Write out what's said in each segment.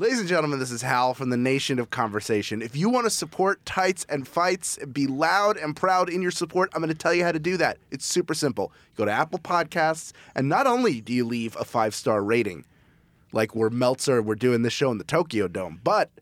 Ladies and gentlemen, this is Hal from the Nation of Conversation. If you want to support Tights and Fights, be loud and proud in your support, I'm going to tell you how to do that. It's super simple. You go to Apple Podcasts, and not only do you leave a five star rating, like we're Meltzer, we're doing this show in the Tokyo Dome, but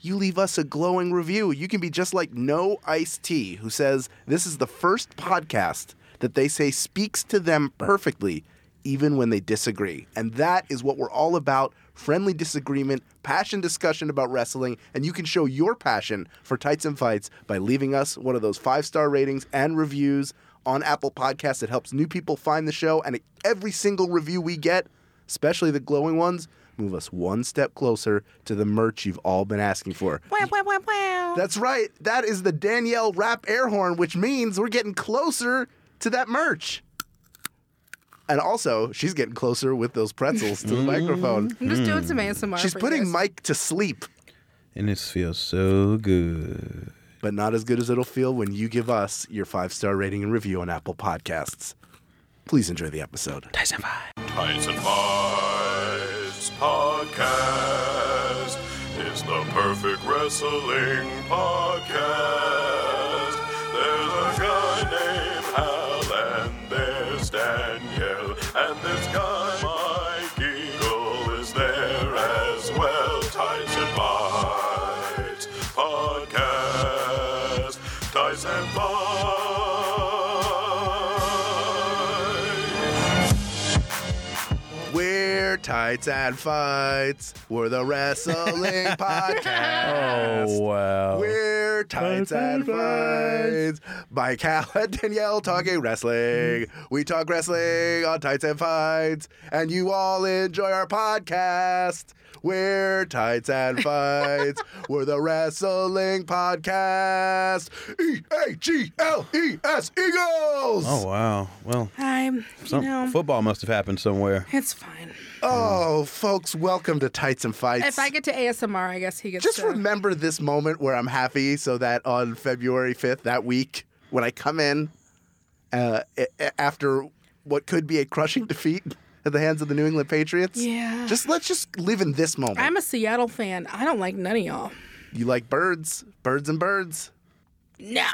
you leave us a glowing review. You can be just like No Ice Tea, who says this is the first podcast that they say speaks to them perfectly, even when they disagree. And that is what we're all about friendly disagreement, passion discussion about wrestling, and you can show your passion for Tights and Fights by leaving us one of those five star ratings and reviews on Apple Podcasts. It helps new people find the show, and every single review we get, especially the glowing ones, move us one step closer to the merch you've all been asking for. Wow, wow, wow, wow. That's right. That is the Danielle rap air horn, which means we're getting closer to that merch. And also, she's getting closer with those pretzels to the mm-hmm. microphone. I'm just doing some ASMR. She's for you putting guys. Mike to sleep, And this feels so good. but not as good as it'll feel when you give us your five star rating and review on Apple Podcasts. Please enjoy the episode. Tyson Five. Tights and Fights podcast is the perfect wrestling podcast. Tights and Fights. We're the wrestling podcast. Oh wow. We're Tights and Fights. By Hal and Danielle talking wrestling. We talk wrestling on Tights and Fights, and you all enjoy our podcast. We're Tights and Fights. We're the wrestling podcast. E A G L E S Eagles. Oh wow. Well, I'm, you know, football must have happened somewhere. it's fine. Oh, folks, welcome to Tights and Fights. If I get to ASMR, I guess he gets Just to. remember this moment where I'm happy so that on February 5th, that week, when I come in uh, a- a- after what could be a crushing defeat at the hands of the New England Patriots, Yeah. just let's just live in this moment. I'm a Seattle fan. I don't like none of y'all. you like birds, birds and birds. No.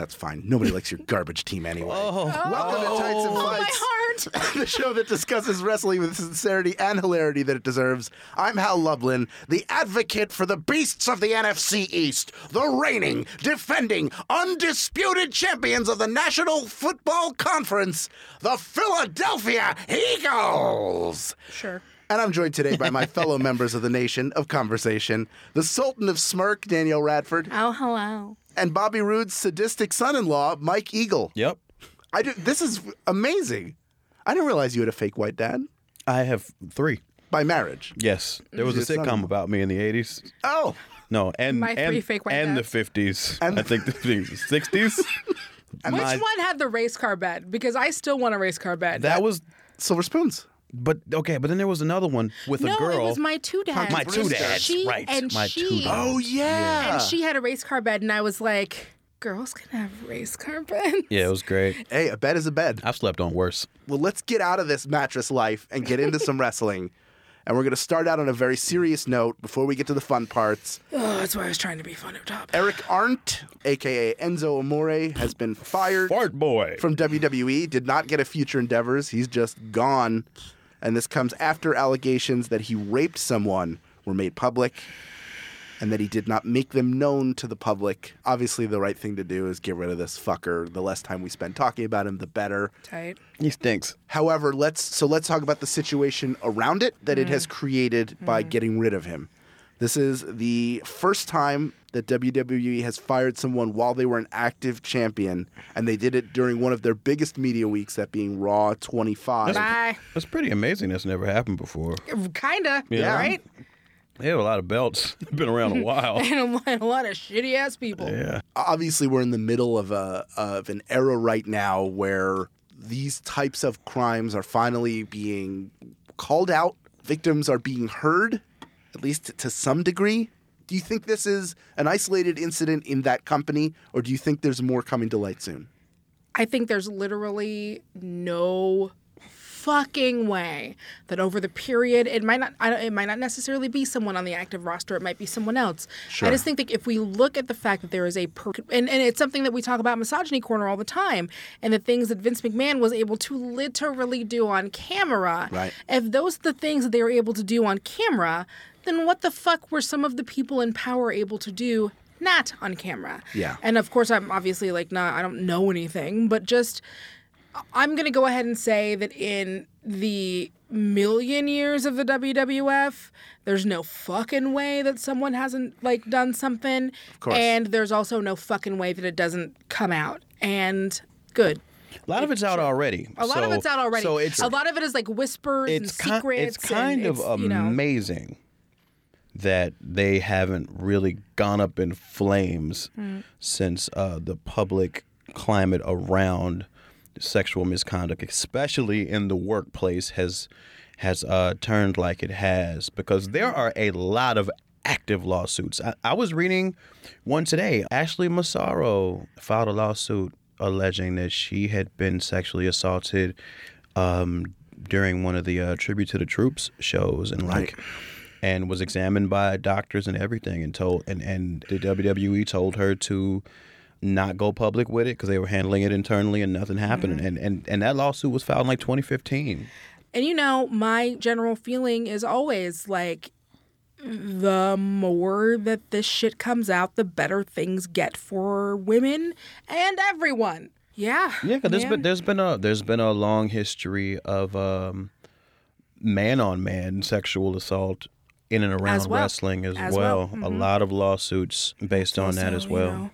That's fine. Nobody likes your garbage team anyway. Oh. Welcome to Tights and Oh, oh my Fights. heart. the show that discusses wrestling with the sincerity and hilarity that it deserves. I'm Hal Lublin, the advocate for the beasts of the NFC East, the reigning, defending, undisputed champions of the National Football Conference, the Philadelphia Eagles. Sure. And I'm joined today by my fellow members of the Nation of Conversation, the Sultan of Smirk, Danielle Radford, Oh, hello. And Bobby Roode's sadistic son-in-law, Mike Eagle. Yep. I do, this is amazing. I didn't realize you had a fake white dad I have three. by marriage. Yes. There was a Your son. sitcom about me in the eighties. Oh, No, and My and, three fake white and the dads. fifties. And- I think the sixties. Which one had the race car bed? Because I still want a race car bed. That was silver spoons. But okay, but then there was another one with no, a girl. it was my two dads. My two dads, she, right, And my she, two dads. Oh yeah. And she had a race car bed, and I was like, girls can have race car beds. yeah, it was great. hey, a bed is a bed. I've slept on worse. Well, let's get out of this mattress life and get into some wrestling. And we're going to start out on a very serious note before we get to the fun parts. Oh, that's why I was trying to be fun up top. Eric Arndt, aka Enzo Amore, has been fired Fart boy. from WWE. Did not get a future endeavors. He's just gone. And this comes after allegations that he raped someone were made public and that he did not make them known to the public. Obviously, the right thing to do is get rid of this fucker. The less time we spend talking about him, the better. Tight. he stinks. However, let's so let's talk about the situation around it that it has mm-hmm. created by mm-hmm. getting rid of him. This is the first time that WWE has fired someone while they were an active champion, and they did it during one of their biggest media weeks, that being Raw 25. Bye. That's pretty amazing. That's never happened before. Kinda. Yeah. Right? They have a lot of belts. have Been around a while. And a, a lot of shitty ass people. yeah. Obviously, we're in the middle of a of an era right now where these types of crimes are finally being called out. Victims are being heard, at least to some degree. Do you think this is an isolated incident in that company, or do you think there's more coming to light soon? I think there's literally no fucking way that over the period it might not I don't, it might not necessarily be someone on the active roster it might be someone else Sure. i just think that if we look at the fact that there is a per- and, and it's something that we talk about misogyny corner all the time and the things that vince mcmahon was able to literally do on camera Right. if those are the things that they were able to do on camera then what the fuck were some of the people in power able to do not on camera Yeah. and of course i'm obviously like not i don't know anything but just I'm going to go ahead and say that in the million years of the WWF, there's no fucking way that someone hasn't like done something. Of course. And there's also no fucking way that it doesn't come out. And good. A lot of it's out already. A lot of it's out already. So it's a lot of it is like whispers it's and ki- secrets. it's kind and of it's, you know, amazing that they haven't really gone up in flames Hmm. since uh, the public climate around sexual misconduct, especially in the workplace, has has uh, turned like it has. Because there are a lot of active lawsuits. I, I was reading one today. Ashley Massaro filed a lawsuit alleging that she had been sexually assaulted um, during one of the uh, tribute to the troops shows and like and was examined by doctors and everything and told and, and the WWE told her to not go public with it because they were handling it internally and nothing happened and, and and that lawsuit was filed in like 2015 And you know, my general feeling is always like the more that this shit comes out, the better things get for women and everyone. Yeah. Yeah, because there's been there's been a there's been a long history of um, man on man sexual assault in and around As well. wrestling as, As well. well. A mm-hmm. lot of lawsuits based on that Also, as you well. know,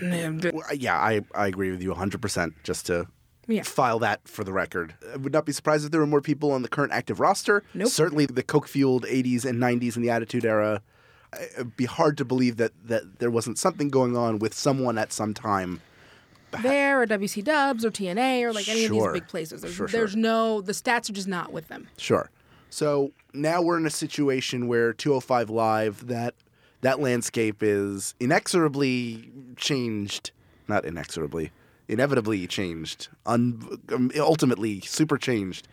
Well, yeah, I, I agree with you 100%. Just to Yeah. file that for the record. I would not be surprised if there were more people on the current active roster. Nope. Certainly the Coke fueled 80s and 90s and the Attitude Era. It'd be hard to believe that, that there wasn't something going on with someone at some time. there or WC Dubs or TNA or like any of these big places. There's, Sure, sure. there's no the stats are just not with them. Sure. So now we're in a situation where 205 Live, that that landscape is inexorably changed. Not inexorably, inevitably changed. Un- um, ultimately, super changed.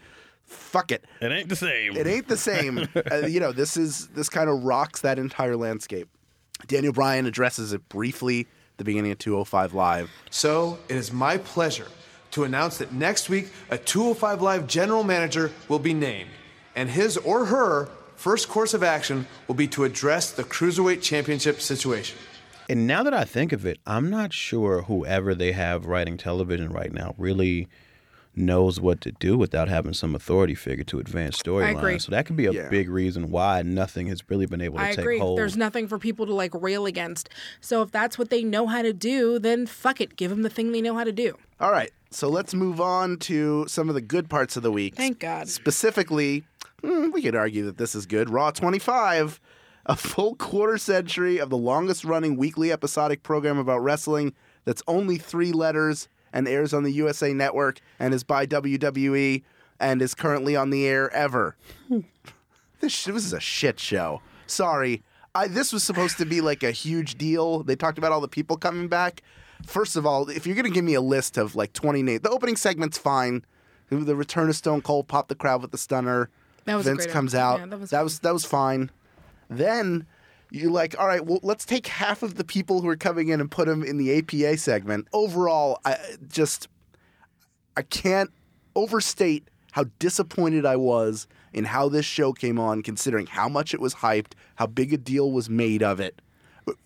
Fuck it. It ain't the same. It ain't the same. uh, you know, this is this kind of rocks that entire landscape. Daniel Bryan addresses it briefly at the beginning of 205 Live. So it is my pleasure to announce that next week a 205 Live general manager will be named, and his or her first course of action will be to address the Cruiserweight Championship situation. And now that I think of it, I'm not sure whoever they have writing television right now really knows what to do without having some authority figure to advance agree. storylines. So that could be a Yeah. big reason why nothing has really been able to I take agree. hold. There's nothing for people to like rail against. So if that's what they know how to do, then fuck it, give them the thing they know how to do. All right, so let's move on to some of the good parts of the week. Thank God. Specifically, hmm, we could argue that this is good. Raw 25, a full quarter century of the longest running weekly episodic program about wrestling that's only three letters and airs on the USA Network and is by WWE and is currently on the air ever. this, this is a shit show. Sorry. I, this was supposed to be like a huge deal. They talked about all the people coming back. First of all, if you're going to give me a list of like 20 names, the opening segment's fine. The return of Stone Cold popped the crowd with the stunner. That was a Vince great comes out. Yeah, that was that was that was fine. Then you're like, all right, well, let's take half of the people who are coming in and put them in the APA segment. Overall, I just I can't overstate how disappointed I was in how this show came on, considering how much it was hyped, how big a deal was made of it.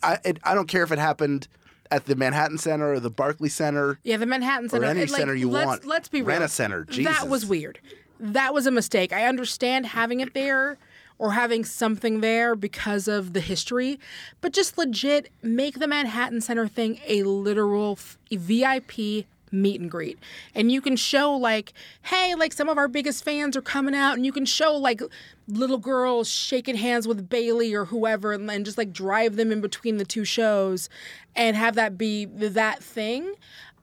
I it, I don't care if it happened at the Manhattan Center or the Barclay Center. Yeah, the Manhattan Center. any like, center you let's, want. Let's be real. Rent a center. That was weird. That was a mistake. I understand having it there or having something there because of the history, but just legit make the Manhattan Center thing a literal f- VIP meet and greet. And you can show like, hey, like some of our biggest fans are coming out and you can show like little girls shaking hands with Bayley or whoever and, and just like drive them in between the two shows and have that be that thing.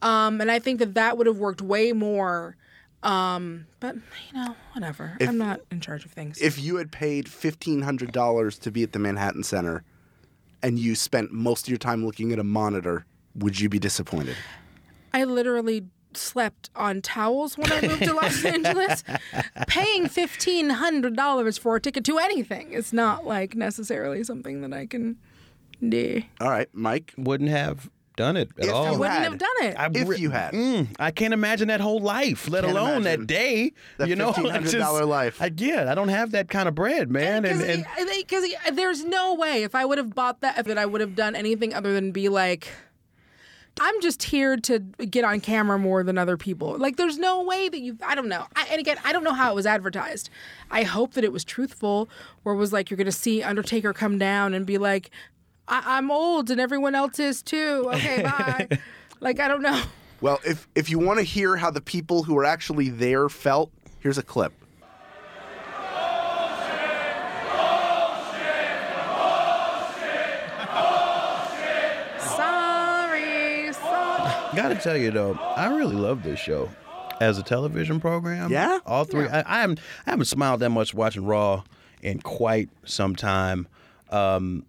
Um, and I think that that would have worked way more. Um, but you know, whatever. I'm not in charge of things. If you had paid fifteen hundred dollars to be at the Manhattan Center, and you spent most of your time looking at a monitor, would you be disappointed? I literally slept on towels when I moved to Los Angeles. Paying fifteen hundred dollars for a ticket to anything is not like necessarily something that I can do. All right, Mike. Wouldn't have done it at If all. you Wouldn't had- have done it. I If you had. Mm, I can't imagine that whole life, let Can't alone that day. that you know, I $1,500 life. I, yeah, I don't have that kind of bread, man. And, and Because there's no way if I would have bought that that I would have done anything other than be like, I'm just here to get on camera more than other people. Like, there's no way that you. I don't know. I, and again, I don't know how it was advertised. I hope that it was truthful, where it was like you're going to see Undertaker come down and be like, I- I'm old and everyone else is too. Okay, bye. like, I don't know. Well, if if you want to hear how the people who were actually there felt, here's a clip. Sorry, sorry. Gotta tell you though, I really love this show as a television program. Yeah? all three. I, I haven't I haven't smiled that much watching Raw in quite some time. Um,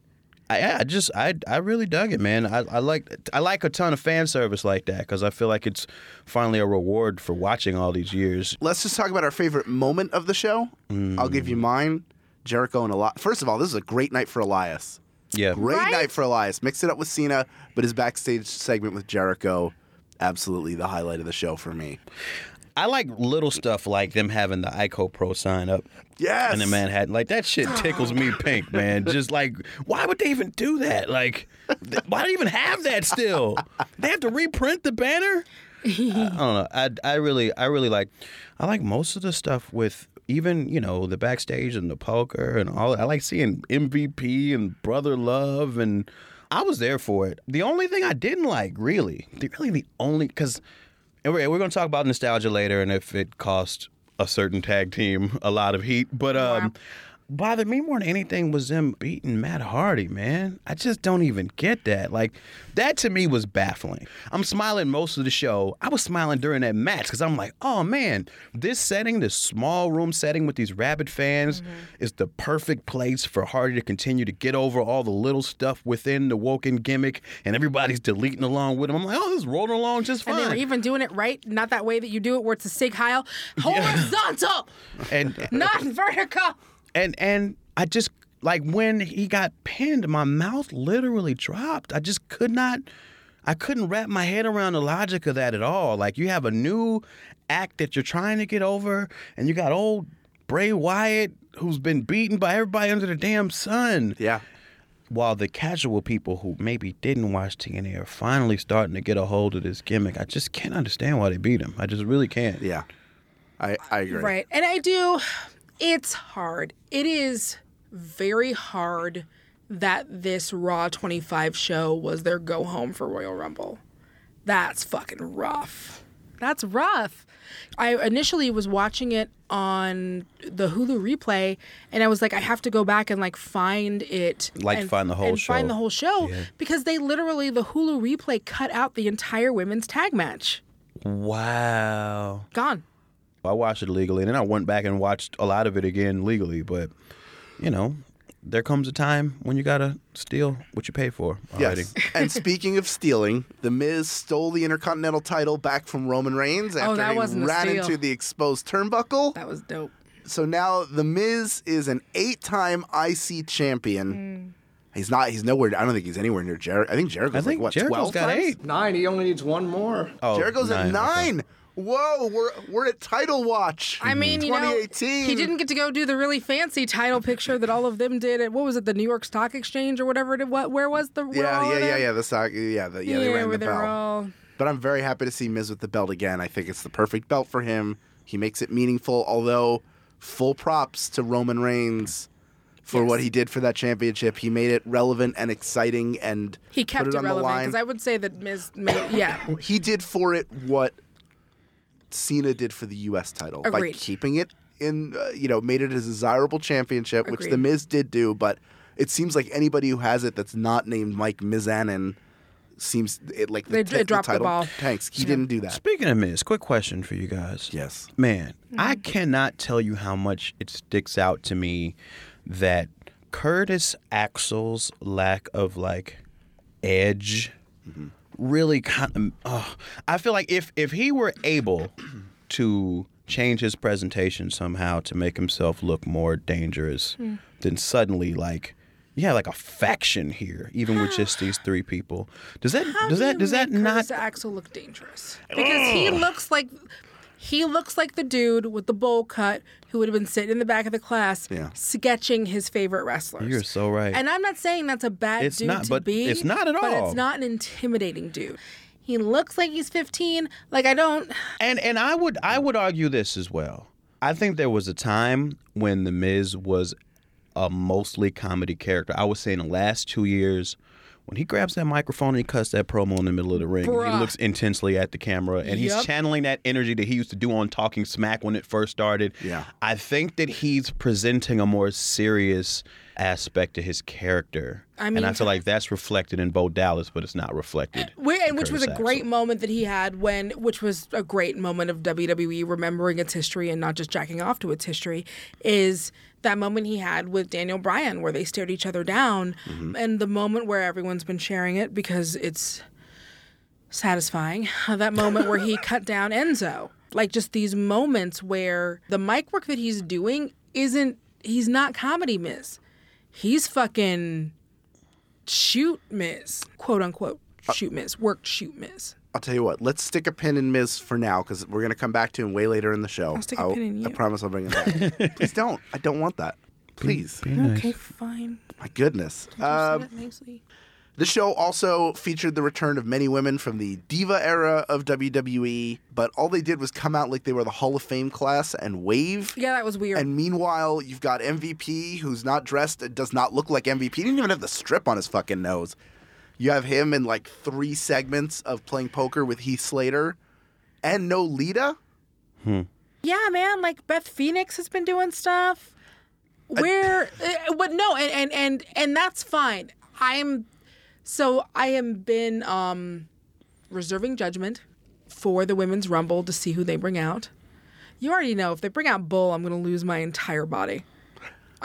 I, I just I I really dug it, man. I, I like I like a ton of fan service like that because I feel like it's finally a reward for watching all these years. Let's just talk about our favorite moment of the show. I'll give you mm. mine. Jericho and Elias. First of all, this is a great night for Elias. Yeah, Great Right? night for Elias. Mix it up with Cena, but his backstage segment with Jericho, absolutely the highlight of the show for me. I like little stuff like them having the ICO Pro sign up. Yes. in the Manhattan. Like that shit tickles me pink, man. Just like, why would they even do that? Like, th- why do they even have that still? They have to reprint the banner. I don't know. I I really I really like I like most of the stuff with even you know the backstage and the poker and all. I like seeing MVP and Brother Love and I was there for it. The only thing I didn't like really, the, really the only because and we're, we're going to talk about nostalgia later and if it cost a certain tag team a lot of heat. But um, bothered me more than anything was them beating Matt Hardy, man. I just don't even get that. Like, that to me was baffling. I'm smiling most of the show. I was smiling during that match because I'm like, oh man, this setting, this small room setting with these rabid fans mm-hmm. is the perfect place for Hardy to continue to get over all the little stuff within the Woken gimmick and everybody's deleting along with him. I'm like, oh, this is rolling along just fine. And they were even doing it right, not that way that you do it, where it's a sig heil, horizontal, and not vertical. And and I just like when he got pinned, my mouth literally dropped. I just could not I couldn't wrap my head around the logic of that at all. Like you have a new act that you're trying to get over and you got old Bray Wyatt who's been beaten by everybody under the damn sun. Yeah. While the casual people who maybe didn't watch TNA are finally starting to get a hold of this gimmick, I just can't understand why they beat him. I just really can't. Yeah. I, I agree. Right. And I do, it's hard. It is very hard that this Raw 25 show was their go home for Royal Rumble. That's fucking rough. That's rough. I initially was watching it on the Hulu replay, and I was like, I have to go back and like find it, Like, and, find the whole show. and find the whole show because they literally the Hulu replay cut out the entire women's tag match. Wow. Gone. I watched it legally, and then I went back and watched a lot of it again legally. But you know, there comes a time when you gotta steal what you pay for. Already. Yes. and speaking of stealing, The Miz stole the Intercontinental title back from Roman Reigns oh, after Oh, that he wasn't a ran steal. into the exposed turnbuckle. That was dope. So now The Miz is an eight-time IC champion. Hmm. He's not. He's nowhere. I don't think he's anywhere near Jericho. I think Jericho's I think like what Jericho's twelve got times? eight. Nine. He only needs one more. Oh, Jericho's at okay. Nine. Whoa, we're we're at Title Watch. I mm-hmm. mean, you know, 2018. he didn't get to go do the really fancy title picture that all of them did at what was it, the New York Stock Exchange or whatever it what where was the where Yeah, all yeah, yeah, yeah. The sock. Yeah, the, yeah. They rang where the they were bell. all But I'm very happy to see Miz with the belt again. I think it's the perfect belt for him. He makes it meaningful. Although, full props to Roman Reigns for Yes. what he did for that championship. He made it relevant and exciting, and he kept put it, it, on relevant because I would say that Miz made yeah he did for it what Cena did for the U.S. title by keeping it in, uh, you know, made it a desirable championship, which the Agreed. Miz did do. But it seems like anybody who has it that's not named Mike Mizanin seems it like the, They- t- they dropped the title ball. tanks. He didn't do that. Speaking of Miz, quick question for you guys. Yes. Man, I cannot tell you how much it sticks out to me that Curtis Axel's lack of like edge really kind of. Uh, I feel like if if he were able to change his presentation somehow to make himself look more dangerous, then suddenly like. Yeah, like a faction here, even with just these three people. Does that How does do that does that not Axel look dangerous? Because he looks like he looks like the dude with the bowl cut who would have been sitting in the back of the class Yeah. sketching his favorite wrestlers. You're so right. And I'm not saying that's a bad It's dude not, to but be. it's not at But all. it's not an intimidating dude. He looks like he's 15. Like I don't. And and I would I would argue this as well. I think there was a time when the Miz was a mostly comedy character. I would say in the last two years, when he grabs that microphone and he cuts that promo in the middle of the ring, Bruh. he looks intensely at the camera and he's channeling that energy that he used to do on Talking Smack when it first started. Yeah. I think that he's presenting a more serious aspect to his character. I and I feel like that's reflected in Bo Dallas, but it's not reflected. Wh- in and which was a Curtis great Axel. moment that he had when, which was a great moment of WWE remembering its history and not just jacking off to its history, is that moment he had with Daniel Bryan where they stared each other down, mm-hmm. and the moment where everyone's been sharing it because it's satisfying. Uh, that moment where he cut down Enzo, like just these moments where the mic work that he's doing isn't. He's not comedy miss. He's fucking shoot miss, quote unquote uh, shoot miss, work shoot Miz. I'll tell you what. Let's stick a pin in Miz for now because we're gonna come back to him way later in the show. I'll stick a pin in you. I promise I'll bring it back. Please don't. I don't want that. Please. Okay, fine. My goodness. Say Um, that nicely. The show also featured the return of many women from the Diva era of WWE, but all they did was come out like they were the Hall of Fame class and wave. Yeah, that was weird. And meanwhile, you've got MVP who's not dressed, and does not look like MVP. He didn't even have the strip on his fucking nose. You have him in like three segments of playing poker with Heath Slater and no Lita. yeah, man, like Beth Phoenix has been doing stuff. Where, uh, but no, and and and and that's fine. I'm, so I am been um, reserving judgment for the women's rumble to see who they bring out. You already know if they bring out Bull, I'm going to lose my entire body.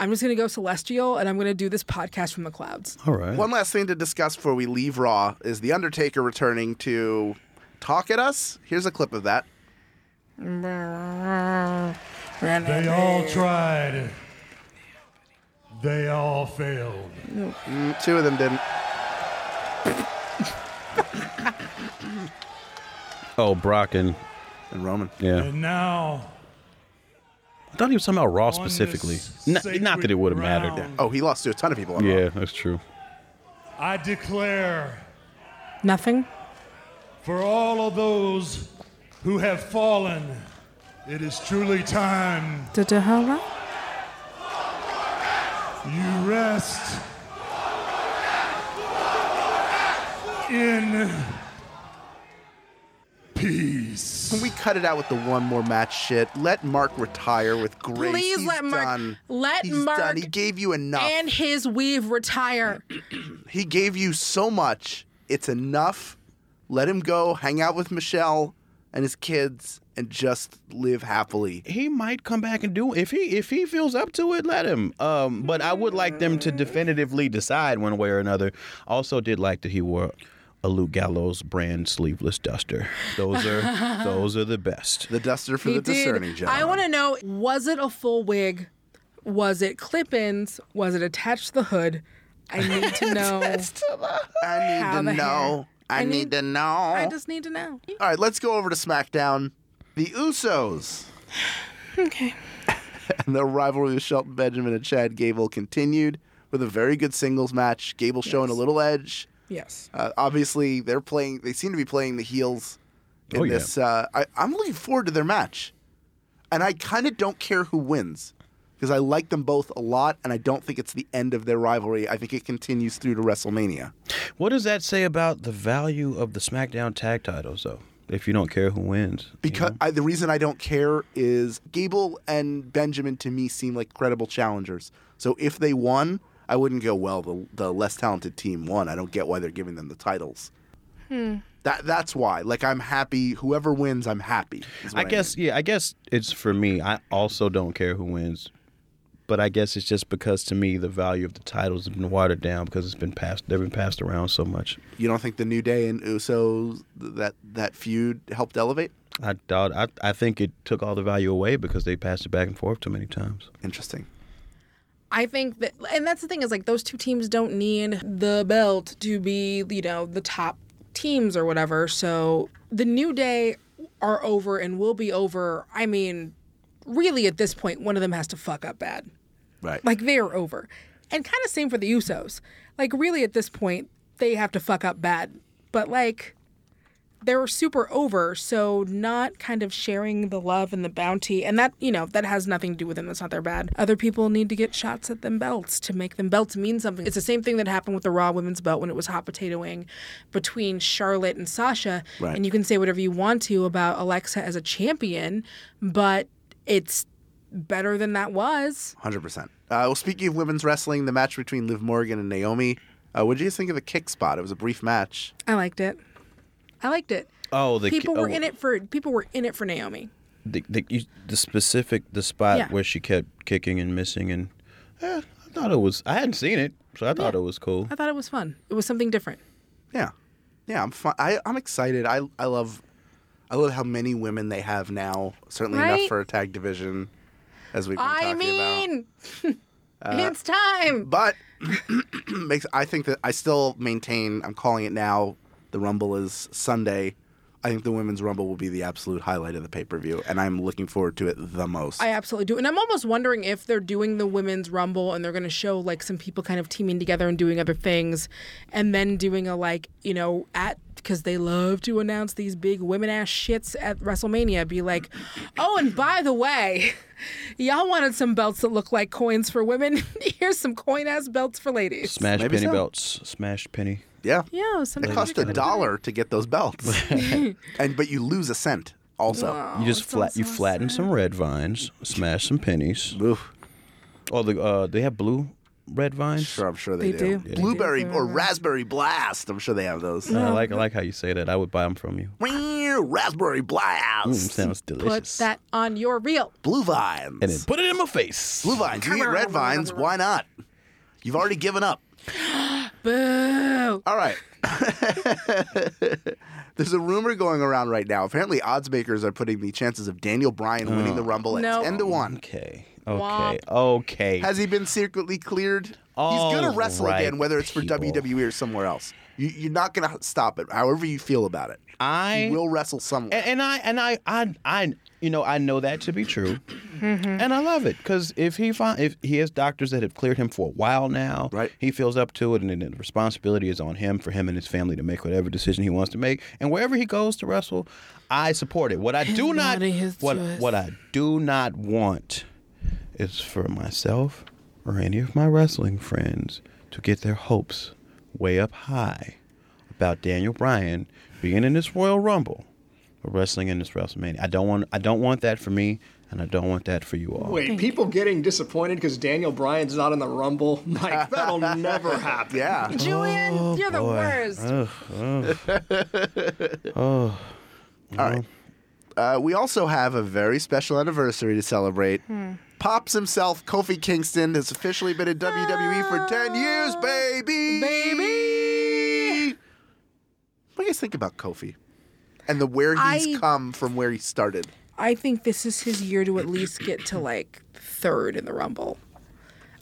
I'm just going to go celestial, and I'm going to do this podcast from the clouds. All right. One last thing to discuss before we leave Raw is The Undertaker returning to talk at us. Here's a clip of that. They all tried. They all failed. Mm, two of them didn't. Oh, Brock and And Roman. yeah. And now, I thought he was talking about Raw specifically. this Not, not that it would have mattered. ground, Oh, he lost to a ton of people. On Raw. Yeah, that's true. I declare Nothing. for all of those who have fallen, it is truly time Da-da-ha-ra? you rest in peace. Can we cut it out with the one more match shit? Let Mark retire with grace. Please He's let Mark- Done. let He's Mark done. He gave you enough. And his weave retire. he gave you so much. It's enough. Let him go. Hang out with Michelle and his kids and just live happily. He might come back and do if he if he feels up to it, let him. Um, but I would like them to definitively decide one way or another. Also, did like that he wore a Luke Gallows brand sleeveless duster. Those are those are the best. The duster for He the did. discerning gentleman. I want to know: was it a full wig? Was it clip-ins? Was it attached to the hood? I need to know. I need to know. I, I need, need- to know. I just need to know. All right, let's go over to SmackDown. The Usos Okay. and their rivalry with Shelton Benjamin and Chad Gable continued with a very good singles match. Gable showing a little edge. Yes. Uh, obviously, they're playing. They seem to be playing the heels in Oh, yeah. this. Uh, I, I'm looking forward to their match, and I kind of don't care who wins because I like them both a lot, and I don't think it's the end of their rivalry. I think it continues through to WrestleMania. What does that say about the value of the SmackDown tag titles, though? If you don't care who wins, you Because know? I, the reason I don't care is Gable and Benjamin to me seem like credible challengers. So if they won, I wouldn't go well. The, the less talented team won. I don't get why they're giving them the titles. Hmm. That that's why. Like I'm happy. Whoever wins, I'm happy. is what I guess yeah, I guess it's for me. I also don't care who wins, but I guess it's just because to me the value of the titles has been watered down because it's been passed. They've been passed around so much. You don't think the New Day and Usos that that feud helped elevate? I doubt. I I think it took all the value away because they passed it back and forth too many times. Interesting. I think that, and that's the thing is like those two teams don't need the belt to be, you know, the top teams or whatever. So the New Day are over and will be over. I mean, really at this point, one of them has to fuck up bad. Right. Like they're over. And kind of same for the Usos. Like really at this point, they have to fuck up bad. But like they're super over, so not kind of sharing the love and the bounty, and that you know that has nothing to do with them. That's not their bad. Other people need to get shots at them belts to make them belts mean something. It's the same thing that happened with the Raw Women's Belt when it was hot potatoing between Charlotte and Sasha. Right. And you can say whatever you want to about Alexa as a champion, but it's better than that was. Hundred percent. Uh, well, speaking of women's wrestling, the match between Liv Morgan and Naomi. Uh, what did you think of the kick spot? It was a brief match. I liked it. I liked it. Oh, the people were oh, in it for people were in it for Naomi. The the, you, the specific the spot Yeah. where she kept kicking and missing and eh, I thought it was. I hadn't seen it, so I thought Yeah. it was cool. I thought it was fun. It was something different. Yeah, yeah. I'm fun. I, I'm excited. I I love I love how many women they have now. Certainly enough for a tag division, as we've been I talking about. mean, it's time. But makes I think that I still maintain. I'm calling it now. The Rumble is Sunday. I think the women's Rumble will be the absolute highlight of the pay per view, and I'm looking forward to it the most. I absolutely do. And I'm almost wondering if they're doing the women's rumble and they're going to show like some people kind of teaming together and doing other things and then doing a like, you know, at because they love to announce these big women ass shits at WrestleMania be like, "Oh, and by the way, y'all wanted some belts that look like coins for women. Here's some coin ass belts for ladies." Smash Maybe penny so. belts, smash penny. Yeah, Yeah, it something cost a dollar to get those belts, and but you lose a cent also. You just flat. You also flatten some red vines, smash some pennies. Oof. Oh, the uh, they have blue red vines. Sure, I'm sure they, They do. do. Yeah. Blueberry They do. or raspberry blast. I'm sure they have those. I like I like how you say that. I would buy them from you. Meow, raspberry blast. Mm, sounds delicious. Put that on your reel. Blue vines. and then put it in my face. Blue vines. You get red vines. Why not? You've already given up. Boo. All right. There's a rumor going around right now. Apparently, odds makers are putting the chances of Daniel Bryan oh. winning the Rumble at No. 10 to 1. Okay. Okay. Womp. Okay. Has he been secretly cleared? He's going to wrestle right, again, whether it's for people. WWE or somewhere else. You, you're not going to stop it, however you feel about it. I He will wrestle somewhere. and, and I and I I I you know I know that to be true, and I love it because if he find if he has doctors that have cleared him for a while now, Right. He feels up to it, and then the responsibility is on him for him and his family to make whatever decision he wants to make, and wherever he goes to wrestle, I support it. What I do not what what I do not want is for myself or any of my wrestling friends to get their hopes way up high about Daniel Bryan being in this Royal Rumble or wrestling in this WrestleMania. I don't want I don't want that for me and I don't want that for you all. Wait, people getting disappointed because Daniel Bryan's not in the Rumble? Mike, that'll never happen. yeah. Julian, you're the worst. oh All right. Uh, we also have a very special anniversary to celebrate. Pops himself, Kofi Kingston, has officially been in WWE for 10 years, baby! Baby! What do you guys think about Kofi? And the where he's I- come from where he started. I think this is his year to at least get to like third in the Rumble.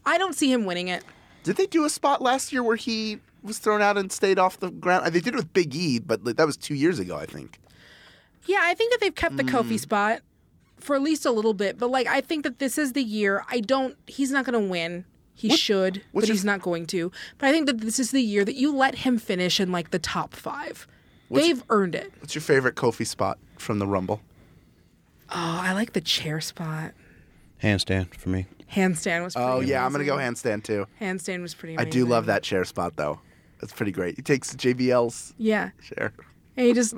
I don't see him winning it. Did they do a spot last year where he was thrown out and stayed off the ground? They did it with Big E, but that was two years ago, I think. Yeah, I think that they've kept the Mm. Kofi spot for at least a little bit, but like I think that this is the year. I don't. He's not going to win. He should, what's but your- he's not going to. But I think that this is the year that you let him finish in like the top five. They've earned it. What's your favorite Kofi spot from the Rumble? Oh, I like the chair spot. Handstand for me. Handstand was. Pretty Oh, yeah, I'm going to go handstand too. Handstand was pretty. I do love that chair spot, though. That's pretty great. He takes JBL's Yeah, chair and he just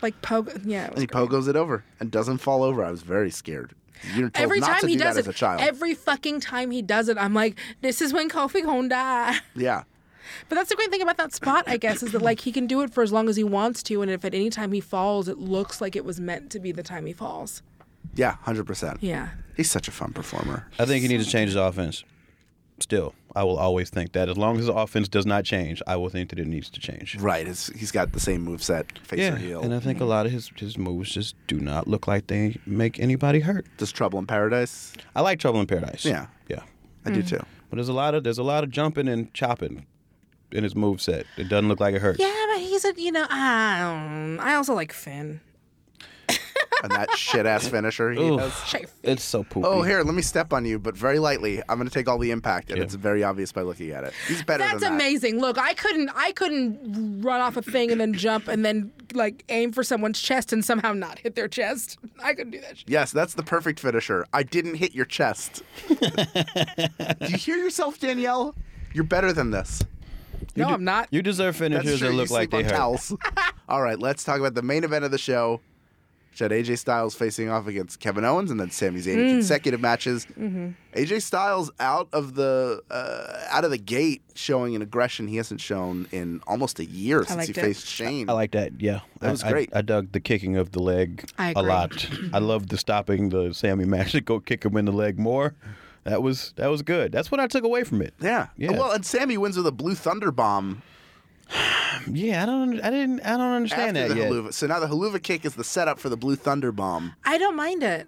like poke. Yeah, and he great. pogos it over and doesn't fall over. I was very scared. You're told Every not time to he do does that it, as a child. every fucking time he does it, I'm like, this is when Kofi gonna die. yeah. But that's the great thing about that spot, I guess, is that like he can do it for as long as he wants to, and if at any time he falls, it looks like it was meant to be the time he falls. Yeah, hundred percent. Yeah. He's such a fun performer. I think he needs to change his offense. Still, I will always think that as long as the offense does not change, I will think that it needs to change. Right. It's, he's got the same moveset, face Yeah, or heel. and I think a lot of his his moves just do not look like they make anybody hurt. Does Trouble in Paradise? I like Trouble in Paradise. Yeah. yeah, I do too. but there's a lot of there's a lot of jumping and chopping in his move set. It doesn't look like it hurts. Yeah, but he's a you know um, I also like Finn. And that shit ass finisher he Oof. has. It's so poopy. Oh, here, let me step on you, but very lightly. I'm going to take all the impact, and Yeah. it's very obvious by looking at it. He's better That's than that. amazing. Look, I couldn't I couldn't run off a thing and then jump and then like aim for someone's chest and somehow not hit their chest. I couldn't do that shit. Yes, that's the perfect finisher. I didn't hit your chest. do you hear yourself, Danielle? You're better than this. No, I'm not. You deserve That's finishers true. that you look like sleep they on hurt. towels. all right, let's talk about the main event of the show. Which had AJ Styles facing off against Kevin Owens, and then Sami Zayn in consecutive matches. Mm-hmm. AJ Styles out of the uh, out of the gate, showing an aggression he hasn't shown in almost a year since he it. faced Shane. I like that. Yeah, That was I- I- great. I, dug the kicking of the leg a lot. I love the stopping the Sami match to go kick him in the leg more. That was that was good. That's what I took away from it. yeah. Yeah. Well, and Sami wins with a blue thunder bomb Yeah, I don't. I didn't. I don't understand after that the yet. Helluva. So now the Helluva kick is the setup for the blue thunder bomb. I don't mind it.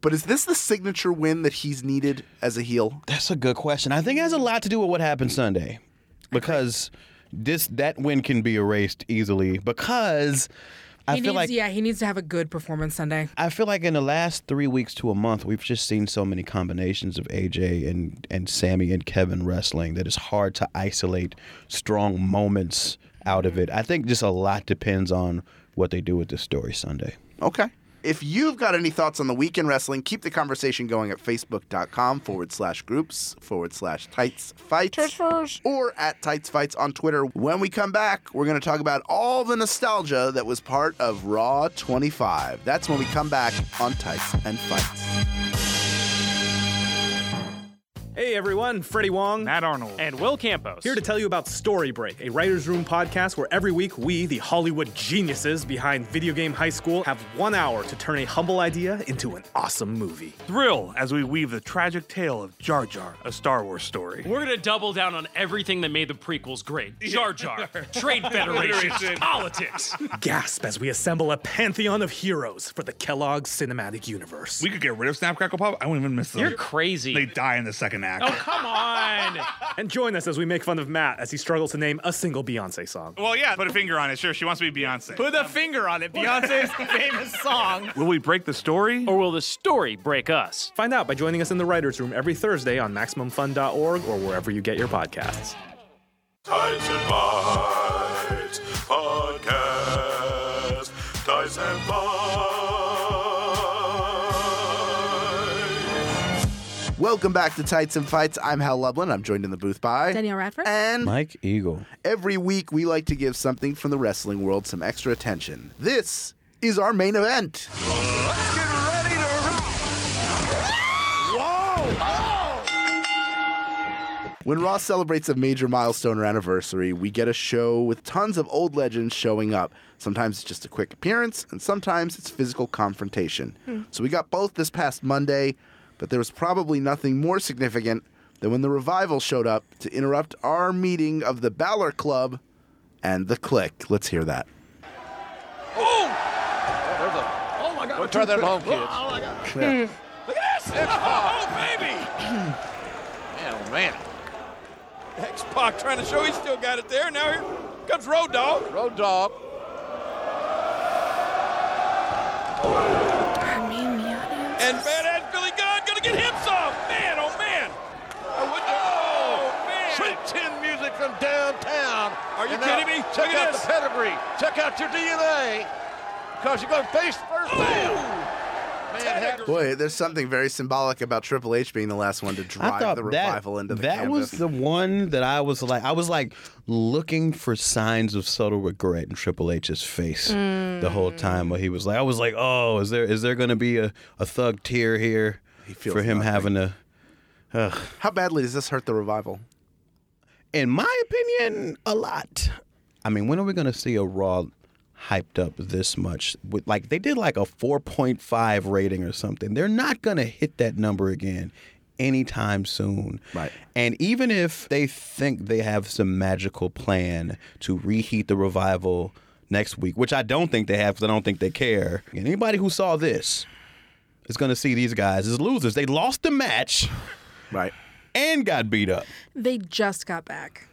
But is this the signature win that he's needed as a heel? That's a good question. I think it has a lot to do with what happened Sunday, because this that win can be erased easily because I He feel needs, like yeah, he needs to have a good performance Sunday. I feel like in the last three weeks to a month, we've just seen so many combinations of AJ and, and Sami and Kevin wrestling that it's hard to isolate strong moments out of it. I think just a lot depends on what they do with the story Sunday. Okay. If you've got any thoughts on the weekend wrestling, keep the conversation going at facebook.com forward slash groups forward slash tights fights or at tights fights on Twitter. When we come back, we're going to talk about all the nostalgia that was part of Raw 25. That's when we come back on Tights and Fights. Hey everyone, Freddie Wong. Matt Arnold. And Will Campos. Here to tell you about Story Break, a writer's room podcast where every week we, the Hollywood geniuses behind Video Game High School, have one hour to turn a humble idea into an awesome movie. Thrill as we weave the tragic tale of Jar Jar, a Star Wars story. We're gonna double down on everything that made the prequels great. Jar Jar, trade Federation, politics. Gasp as we assemble a pantheon of heroes for the Kellogg's cinematic universe. We could get rid of Snap Crackle Pop. I wouldn't even miss them. You're crazy. They die in the second act. Oh, come on. and join us as we make fun of Matt as he struggles to name a single Beyonce song. Well, yeah, put a finger on it. Sure, she wants to be Beyonce. Put a finger on it. Beyonce's the famous song. Will we break the story? Or will the story break us? Find out by joining us in the writer's room every Thursday on MaximumFun.org or wherever you get your podcasts. Tights and Bites Welcome back to Tights and Fights. I'm Hal Lublin. I'm joined in the booth by Danielle Radford. and Mike Eagle. every week we like to give something from the wrestling world some extra attention. This is our main event. When Raw celebrates a major milestone or anniversary, we get a show with tons of old legends showing up. Sometimes it's just a quick appearance, and sometimes it's physical confrontation. Hmm. So we got both this past Monday, but there was probably nothing more significant than when the revival showed up to interrupt our meeting of the Balor Club and the Clique. Let's hear that. Oh! A, oh my God! We'll try that at home, kids. Hmm. Oh, baby! man, oh, man. X-Pac trying to show he still got it there. Now here comes Road Dog. Road Dog. I mean, yeah. And badass Billy Gunn gonna get him some. Man, oh, man. I would oh, man. Sweet Chin music from downtown. Are you And kidding me? Check Look out this. the pedigree. Check out your DNA. Because you're going to face first down. Man, had- Boy, there's something very symbolic about Triple H being the last one to drive thought the that revival into the that canvas. was the one that I was like, I was like looking for signs of subtle regret in Triple H's face mm. the whole time. Where he was like, I was like, oh, is there is there going to be a, a thug tear here feels for him nothing. having to? Ugh. How badly does this hurt the revival? In my opinion, a lot. I mean, when are we going to see a Raw hyped up this much. With like they did like a 4.5 rating or something. They're not gonna hit that number again anytime soon. Right. And even if they think they have some magical plan to reheat the revival next week, which I don't think they have because I don't think they care. And anybody who saw this is going to see these guys as losers. They lost the match Right. And got beat up. They just got back.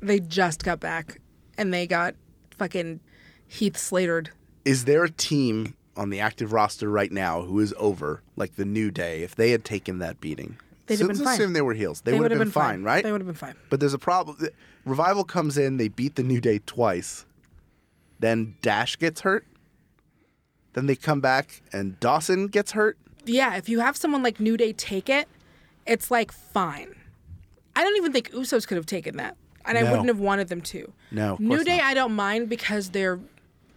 They just got back, and they got fucking Heath Slatered. Is there a team on the active roster right now who is over, like the New Day, if they had taken that beating? They'd have been let's fine. assume they were heels. They, They would have would've been, been fine, fine. right? They would've been fine. But there's a problem. Revival comes in, they beat the New Day twice. Then Dash gets hurt. Then they come back and Dawson gets hurt. Yeah, if you have someone like New Day take it, it's like fine. I don't even think Usos could have taken that, and I wouldn't have wanted them to. No, New Day not. I don't mind because they're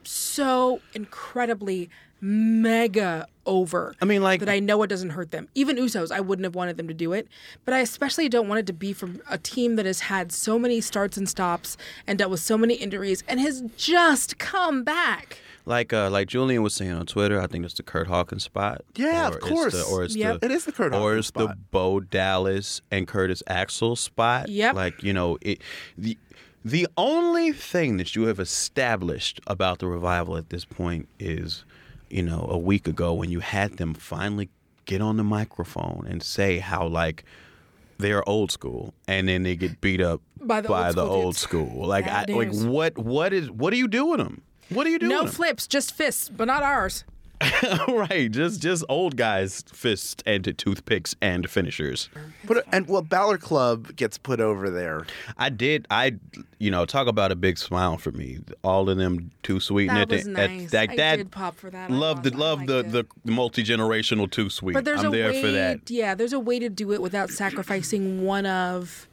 so incredibly mega over. I mean, like- that I know it doesn't hurt them. Even Usos, I wouldn't have wanted them to do it, but I especially don't want it to be from a team that has had so many starts and stops and dealt with so many injuries and has just come back. Like uh, like Julian was saying on Twitter, I think it's the Curt Hawkins spot. Yeah, Or of it's course. the- or it's Yep. the It is the Curt or Hawkins it's spot. the Bo Dallas and Curtis Axel spot. Yep. Like you know it. The the only thing that you have established about the revival at this point is, you know, a week ago when you had them finally get on the microphone and say how like they're old school and then they get beat up By the old school old dudes. school. Like I, like what what is what do you do with them? What are you doing? No flips, just fists, but not ours. right, just just old guys, fists and toothpicks and finishers. Put and well, Balor Club gets put over there. I did. I, you know, talk about a big smile for me. All of them too sweet. That and was at the- nice. At, I that, did pop for that. Love the love the, the the multi generational too sweet. But there's I'm a there way, for that. Yeah, there's a way to do it without sacrificing one of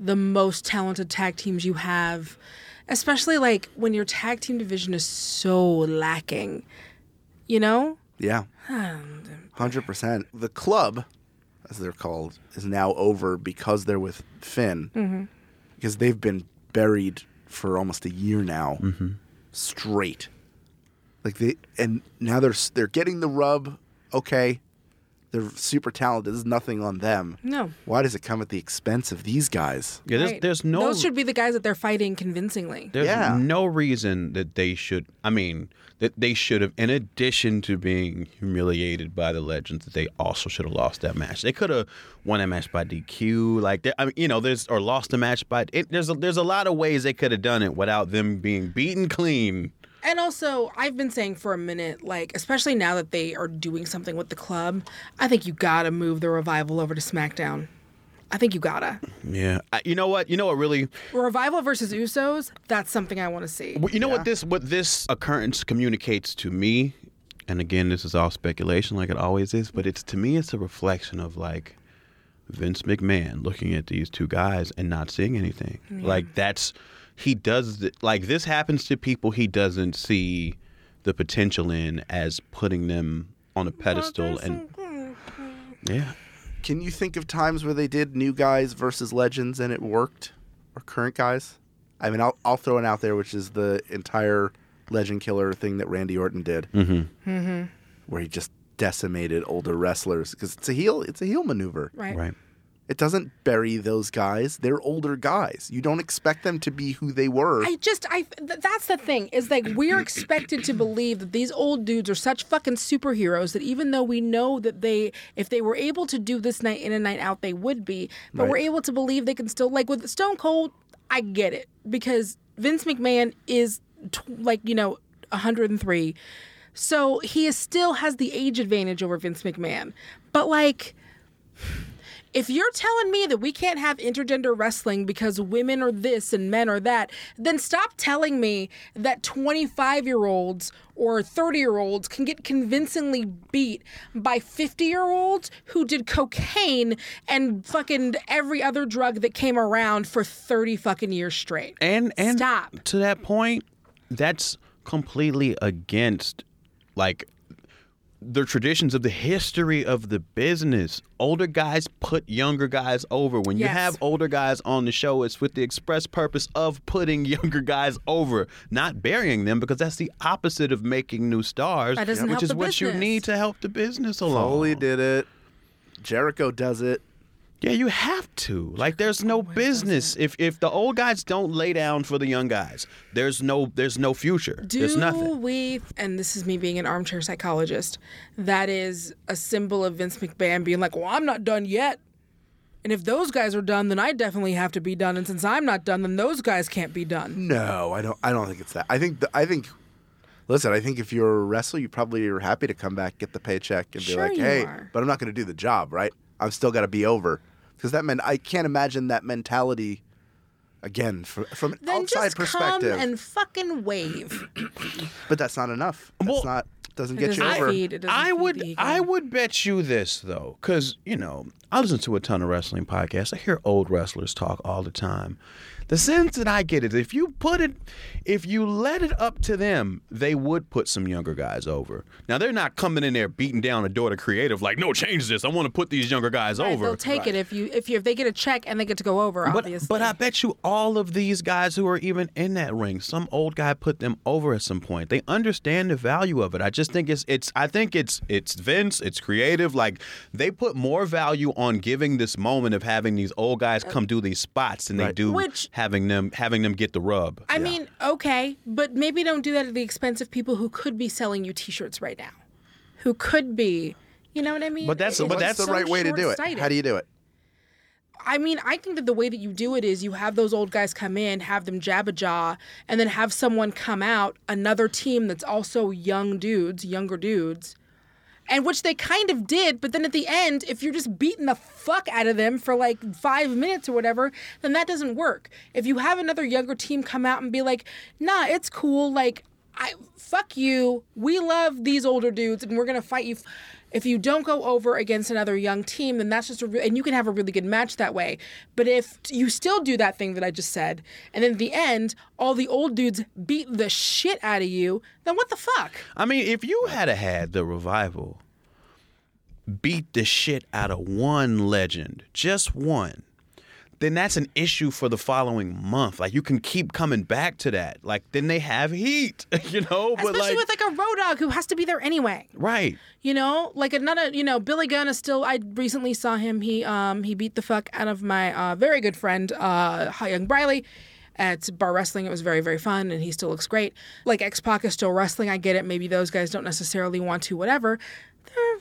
the most talented tag teams you have, especially like when your tag team division is so lacking. You know? Yeah. Hundred percent. The club, as they're called, is now over because they're with Finn. Mm-hmm. Because they've been buried for almost a year now, Mm-hmm. straight. Like they and now they're they're getting the rub. Okay, they're super talented. There's nothing on them. No. Why does it come at the expense of these guys? Yeah, there's Right. there's no Those should be the guys that they're fighting convincingly. There's Yeah. no reason that they should. I mean, that they should have, in addition to being humiliated by the legends, that they also should have lost that match. They could have won that match by DQ, like they- I mean, you know, there's or lost the match by. It, there's a, there's a lot of ways they could have done it without them being beaten clean. And also, I've been saying for a minute, like, especially now that they are doing something with the club, I think you gotta move the revival over to SmackDown. I think you gotta. Yeah, I, you know what? You know what really. Revival versus Usos, that's something I want to see. Well, you know what this what this occurrence communicates to me, and again, this is all speculation, like it always is. But it's to me, it's a reflection of like Vince McMahon looking at these two guys and not seeing anything. Like that's he does th- like this happens to people he doesn't see the potential in as putting them on a pedestal and yeah. Can you think of times where they did new guys versus legends and it worked, or current guys? I mean, I'll I'll throw it out there, which is the entire legend killer thing that Randy Orton did, Mm-hmm. Mm-hmm. where he just decimated older wrestlers because it's a heel it's a heel maneuver. Right. Right. It doesn't bury those guys. They're older guys. You don't expect them to be who they were. I just, I, th- that's the thing, is like we're expected to believe that these old dudes are such fucking superheroes that even though we know that they, if they were able to do this night in and night out, they would be, but Right. we're able to believe they can still, like with Stone Cold, I get it because Vince McMahon is tw- like, you know, 103. So he is, still has the age advantage over Vince McMahon. But like, if you're telling me that we can't have intergender wrestling because women are this and men are that, then stop telling me that 25 year olds or 30 year olds can get convincingly beat by 50 year olds who did cocaine and fucking every other drug that came around for 30 fucking years straight. And and Stop. to that point, that's completely against like the traditions of the history of the business. Older guys put younger guys over. When you have older guys on the show, it's with the express purpose of putting younger guys over, not burying them, because that's the opposite of making new stars, That which help is the what you need to help the business along. Foley did it. Jericho does it. Yeah, you have to. Like, there's no business if if the old guys don't lay down for the young guys. There's no there's no future. Do there's nothing. we, and this is me being an armchair psychologist, that is a symbol of Vince McMahon being like, well, I'm not done yet. And if those guys are done, then I definitely have to be done. And since I'm not done, then those guys can't be done. No, I don't. I don't think it's that. I think. The, I think. Listen, I think if you're a wrestler, you probably are happy to come back, get the paycheck, and Sure be like, "Hey, are. but I'm not going to do the job, right? I'm still got to be over." Because that meant I can't imagine that mentality again from, from an Then outside just come perspective. and fucking wave. but that's not enough. That's not doesn't get you doesn't over. feed- I would. I would bet you this though, because you know I listen to a ton of wrestling podcasts. I hear old wrestlers talk all the time. The sense that I get is if you put it, if you let it up to them, they would put some younger guys over. Now they're not coming in there beating down a door to creative like, no, change this. I want to put these younger guys Right, over. they'll take it if you if you if they get a check and they get to go over. But, obviously, but I bet you all of these guys who are even in that ring, some old guy put them over at some point. They understand the value of it. I just think it's it's I think it's it's Vince, it's creative. Like they put more value on giving this moment of having these old guys uh, come do these spots than they do Which- having them having them get the rub. I mean, okay, but maybe don't do that at the expense of people who could be selling you T-shirts right now, who could be, you know what I mean? But that's- It's but What's that's the right way to do it? How do you do it? I mean, I think that the way that you do it is you have those old guys come in, have them jab a jaw, and then have someone come out, another team that's also young dudes, younger dudes, and which they kind of did. But then at the end, if you're just beating the fuck out of them for like five minutes or whatever, then that doesn't work. If you have another younger team come out and be like, nah, it's cool, like, I fuck you, we love these older dudes, and we're gonna fight you. If you don't go over against another young team, then that's just a re- and you can have a really good match that way. But if you still do that thing that I just said, and then at the end, all the old dudes beat the shit out of you, then what the fuck? I mean, if you had had the revival beat the shit out of one legend, just one, then that's an issue for the following month. Like you can keep coming back to that. Like then they have heat, you know. But Especially like, with like a road dog who has to be there anyway. right. You know, like another, you know, Billy Gunn is still. I recently saw him. He um he beat the fuck out of my uh, very good friend uh Young Briley at bar wrestling. It was very very fun, and he still looks great. Like X Pac is still wrestling. I get it. Maybe those guys don't necessarily want to. Whatever.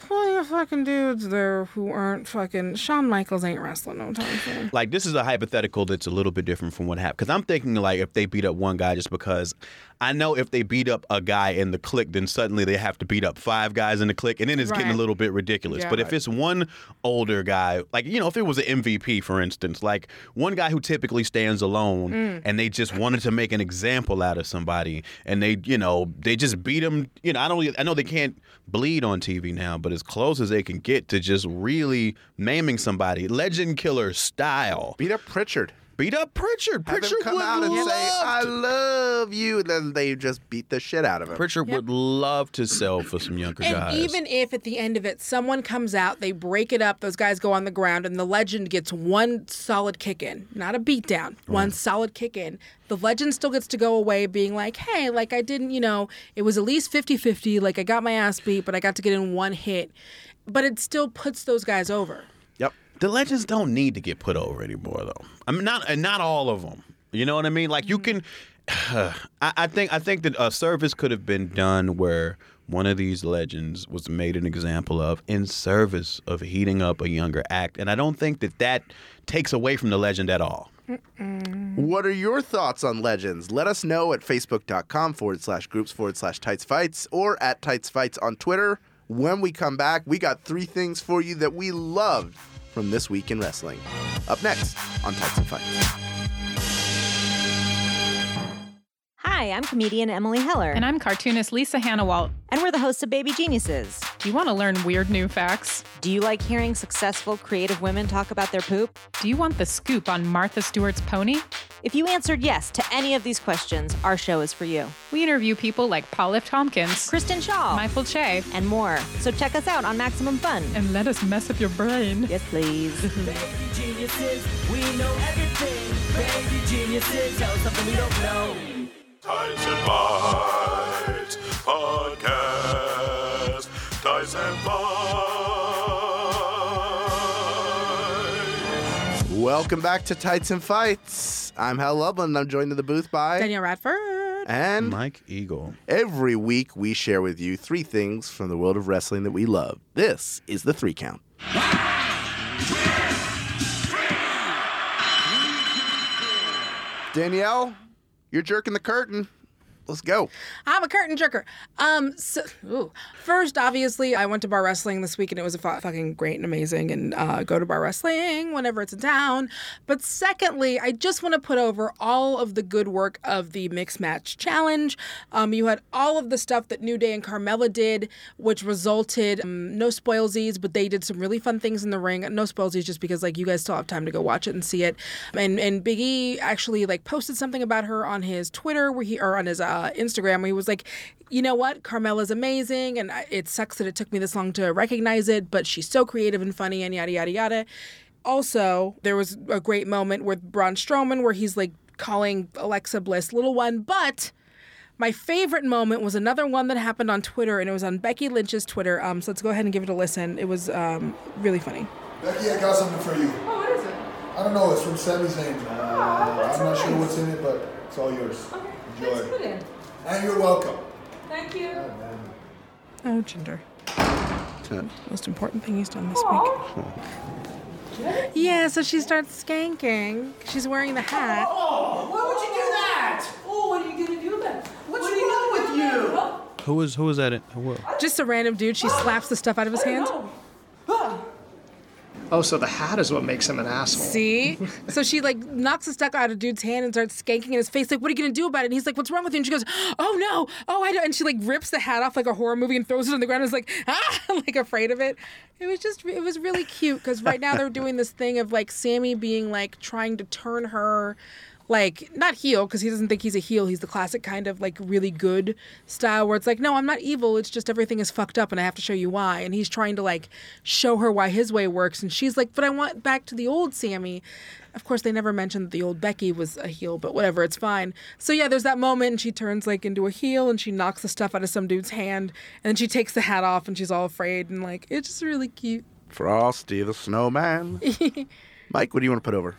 Are plenty of fucking dudes there who aren't fucking. Shawn Michaels ain't wrestling no time soon. Like this is a hypothetical that's a little bit different from what happened. Because I'm thinking like if they beat up one guy just because I know if they beat up a guy in the clique, then suddenly they have to beat up five guys in the clique, and then it's getting a little bit ridiculous. Yeah. but if it's one older guy, like you know, if it was an MVP for instance, like one guy who typically stands alone, Mm. and they just wanted to make an example out of somebody, and they you know they just beat him. You know, I don't I know they can't bleed on TV now, but as close as they can get to just really maiming somebody, legend killer style. Beat up Pritchard. Beat up Pritchard. Have Pritchard come would out and love say, "I love you," and then they just beat the shit out of him. Pritchard would love to sell for some younger And guys. even if at the end of it someone comes out, they break it up, those guys go on the ground, and the legend gets one solid kick in, not a beat down, mm. one solid kick in. The legend still gets to go away being like, hey, like I didn't, you know, it was at least 50 50. Like I got my ass beat, but I got to get in one hit. But it still puts those guys over. Yep. the legends don't need to get put over anymore, though. I mean, not and not all of them. You know what I mean? Like you mm-hmm. can. I, I think I think that a service could have been done where one of these legends was made an example of in service of heating up a younger act, and I don't think that that takes away from the legend at all. What are your thoughts on legends? Let us know at facebook.com forward slash groups forward slash tights fights or at tights fights on Twitter. When we come back, we got three things for you that we loved from this week in wrestling. Up next on Tights and Fights. Hi, I'm comedian Emily Heller. And I'm cartoonist Lisa Hanawalt. And we're the hosts of Baby Geniuses. Do you want to learn weird new facts? Do you like hearing successful, creative women talk about their poop? Do you want the scoop on Martha Stewart's pony? If you answered yes to any of these questions, our show is for you. We interview people like Paul F. Tompkins, Kristen Schaal, Michael Che, and more. So check us out on Maximum Fun. and let us mess up your brain. Yes, please. Baby Geniuses, we know everything. Baby geniuses, tell us something we don't know. Tights and Bites Podcast. Tights and Bites. Welcome back to Tights and Fights. I'm Hal Lublin, I'm joined in the booth by Danielle Radford. and Mike Eagle. every week we share with you three things from the world of wrestling that we love. This is the three count. Danielle, you're jerking the curtain. Let's go. I'm a curtain jerker. Um, so, ooh. first, obviously, I went to bar wrestling this week, and it was a fucking great and amazing. And uh, go to bar wrestling whenever it's in town. But secondly, I just want to put over all of the good work of the mixed match challenge. Um, you had all of the stuff that New Day and Carmella did, which resulted um, no spoilsies, but they did some really fun things in the ring. No spoilsies, just because like you guys still have time to go watch it and see it. And and Big E actually like posted something about her on his Twitter where he or on his uh, Instagram where he was like, you know what, Carmella's amazing, and I- it sucks that it took me this long to recognize it, but she's so creative and funny and yada yada yada. Also, there was a great moment with Braun Strowman where he's like calling Alexa Bliss little one, but. My favorite moment was another one that happened on Twitter, and it was on Becky Lynch's Twitter. Um, so let's go ahead and give it a listen. It was um, really funny. Becky, I got something for you. Oh, what is it? I don't know. It's from Sami Zayn. Uh, I'm not sure what's in it, but it's all yours. Enjoy. put in. And you're welcome. Thank you. Oh, oh Ginger. Most important thing he's done this week. Yeah, so she starts skanking. She's wearing the hat. Oh, why would you do that? Oh, what are you gonna do then? What's wrong with you? Who was who was that? In, Who, Just a random dude. She slaps the stuff out of his hands. Oh, so the hat is what makes him an asshole. See? So she like knocks the stuff out of dude's hand and starts skanking in his face. Like, what are you gonna do about it? And he's like, "What's wrong with you?" And she goes, "Oh no, oh I don't." And she like rips the hat off like a horror movie and throws it on the ground. And is like, ah, like afraid of it. It was just, it was really cute because right now they're doing this thing of like Sami being like trying to turn her. Like not heel because he doesn't think he's a heel. He's the classic kind of like really good style where it's like, no, I'm not evil. It's just everything is fucked up, and I have to show you why. And he's trying to like show her why his way works, and she's like, but I want back to the old Sami. Of course, they never mentioned that the old Becky was a heel, but whatever, it's fine. So yeah, there's that moment, and she turns like into a heel, and she knocks the stuff out of some dude's hand, and then she takes the hat off, and she's all afraid, and like it's just really cute. Frosty the Snowman. Mike, what do you want to put over?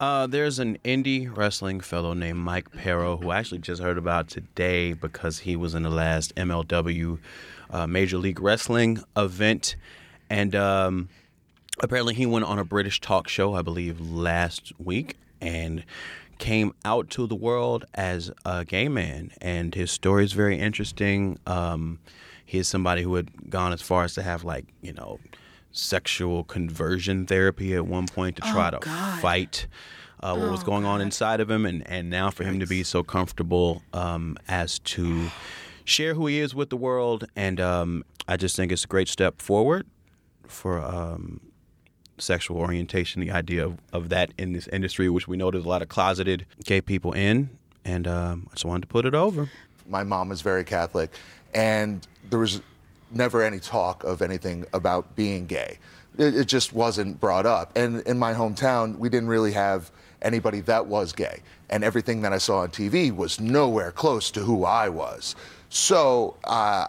Uh, there's an indie wrestling fellow named Mike Parrow who I actually just heard about today because he was in the last MLW uh, Major League Wrestling event, and um, apparently he went on a British talk show, I believe, last week, and came out to the world as a gay man, and his story is very interesting. Um, he is somebody who had gone as far as to have like you know sexual conversion therapy at one point to try Oh, to God. fight uh, what was Oh, going on inside of him, and and now for him to be so comfortable um, as to share who he is with the world, and um, I just think it's a great step forward for um, sexual orientation, the idea of, of that in this industry, which we know there's a lot of closeted gay people in, and um, I just wanted to put it over. My mom was very Catholic, and there was never any talk of anything about being gay. It, it just wasn't brought up. And in my hometown, we didn't really have anybody that was gay. And everything that I saw on TV was nowhere close to who I was. So uh,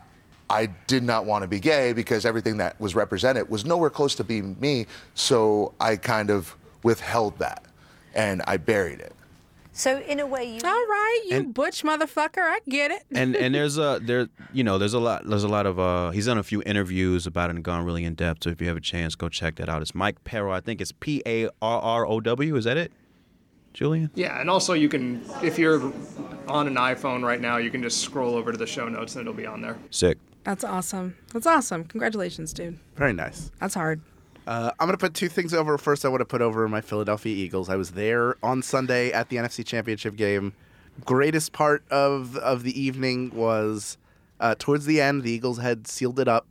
I did not want to be gay because everything that was represented was nowhere close to being me. So I kind of withheld that and I buried it. So in a way, you all right, you butch motherfucker. I get it. and and there's a there you know there's a lot there's a lot of uh he's done a few interviews about it and gone really in depth. So if you have a chance, go check that out. It's Mike Parrow. I think it's P A R R O W. Is that it, Julian? Yeah, and also you can, if you're on an iPhone right now, you can just scroll over to the show notes and it'll be on there. Sick. That's awesome. That's awesome. Congratulations, dude. Very nice. That's hard. Uh, I'm going to put two things over. First, I want to put over my Philadelphia Eagles. I was there on Sunday at the NFC Championship game. Greatest part of of the evening was uh, towards the end. The Eagles had sealed it up,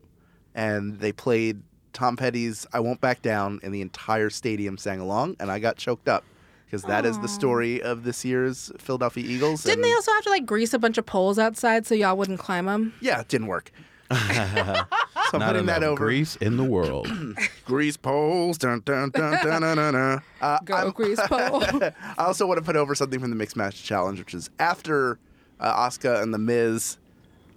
and they played Tom Petty's "I Won't Back Down," and the entire stadium sang along, and I got choked up. because that is the story of this year's Philadelphia Eagles. Didn't and- they also have to like grease a bunch of poles outside so y'all wouldn't climb them? Yeah, it didn't work. so Not putting that over. grease in the world. Grease poles. Dun, dun, dun, dun, dun, dun, dun. Uh, Go I'm- grease pole. I also want to put over something from the mixed match challenge, which is after uh, Asuka and the Miz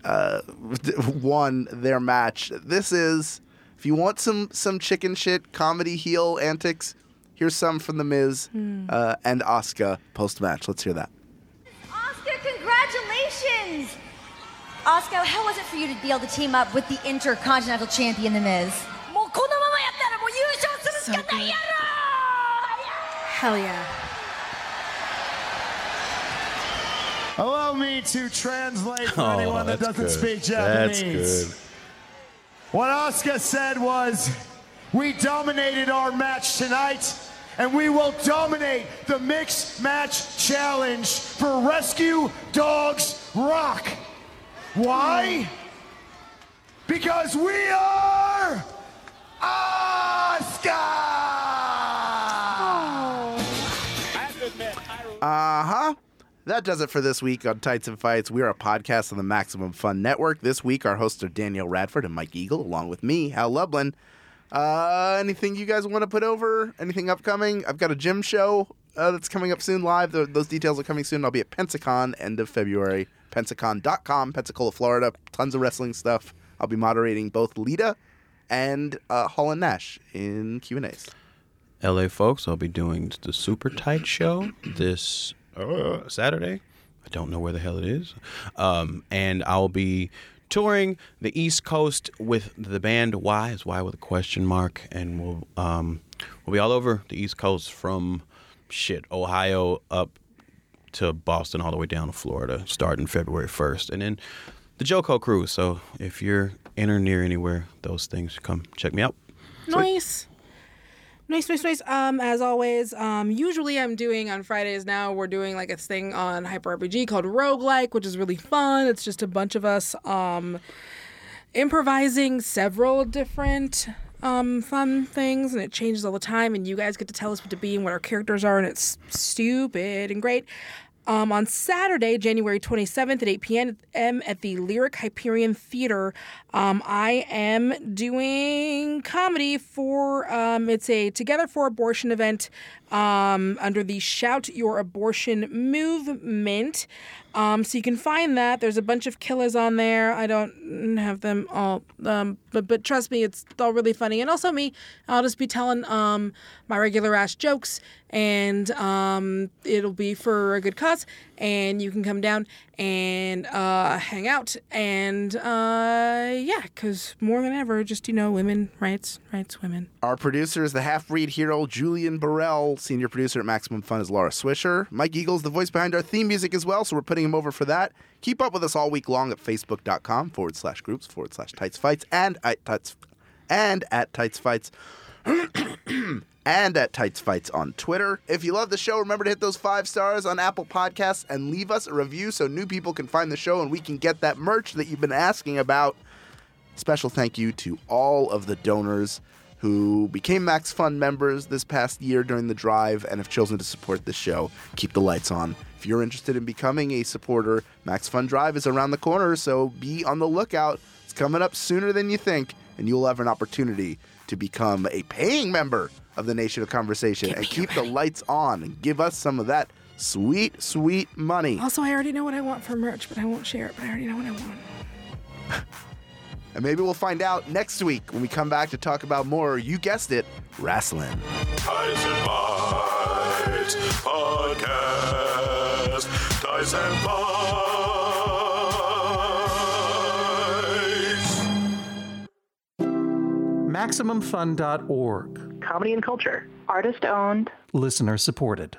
uh, won their match. This is if you want some some chicken shit comedy heel antics. Here's some from the Miz Hmm. uh, and Asuka post match. Let's hear that. Asuka, congratulations! Asuka, how was it for you to be able to team up with the Intercontinental Champion, The Miz? So good. Hell yeah. Allow me to translate for oh, anyone that doesn't good. speak Japanese. What Asuka said was, we dominated our match tonight, and we will dominate the mixed match challenge for Rescue Dogs Rock. Why? Because we are Uh huh. That does it for this week on Tights and Fights. We are a podcast on the Maximum Fun Network. This week, our hosts are Danielle Radford and Mike Eagle, along with me, Hal Lublin. Uh, anything you guys want to put over? Anything upcoming? I've got a gym show uh, that's coming up soon live. Th those details are coming soon. I'll be at Pensacon end of February. Pensacon.com, Pensacola, Florida. Tons of wrestling stuff. I'll be moderating both Lita and uh, Hall and Nash in Q&As. LA folks, I'll be doing the Super Tight show this uh, Saturday. I don't know where the hell it is. Um, and I'll be touring the East Coast with the band Why is Why with a question mark, and we'll um, we'll be all over the East Coast from shit Ohio up to Boston, all the way down to Florida, starting February first, and then the Joco cruise. So if you're in or near anywhere, those things come check me out. Nice. Nice, nice, nice. Um, as always, um, usually I'm doing on Fridays now, we're doing like a thing on Hyper RPG called Roguelike, which is really fun. It's just a bunch of us um, improvising several different um, fun things, and it changes all the time, and you guys get to tell us what to be and what our characters are, and it's stupid and great. Um, on Saturday, January 27th at 8 p.m. at the Lyric Hyperion Theater, um, I am doing comedy for, um, it's a Together for Abortion event um, under the Shout Your Abortion movement. Um, so you can find that. There's a bunch of killers on there. I don't have them all, um, but but trust me, it's all really funny. And also me, I'll just be telling um, my regular ass jokes, and um, it'll be for a good cause. And you can come down and uh, hang out, and uh, yeah, because more than ever, just you know, women rights, rights, women. Our producer is the half-breed hero Julian Burrell. Senior producer at Maximum Fun is Laura Swisher. Mike Eagle's the voice behind our theme music as well, so we're putting him over for that. Keep up with us all week long at facebook.com forward slash groups forward slash tights fights and at tights and at tights fights and at tights fights on Twitter. If you love the show, remember to hit those five stars on Apple Podcasts and leave us a review so new people can find the show and we can get that merch that you've been asking about. Special thank you to all of the donors who became MaxFun members this past year during the drive and have chosen to support this show. Keep the lights on. If you're interested in becoming a supporter, MaxFun Drive is around the corner, so be on the lookout. It's coming up sooner than you think, and you'll have an opportunity to become a paying member of the Nation of Conversation and keep the lights on and give us some of that sweet, sweet money. Also, I already know what I want for merch, but I won't share it. But I already know what I want. And maybe we'll find out next week when we come back to talk about more, you guessed it, wrestling. Ties and Fights Podcast. Ties and Fights. MaximumFun.org. Comedy and culture. Artist owned. Listener supported.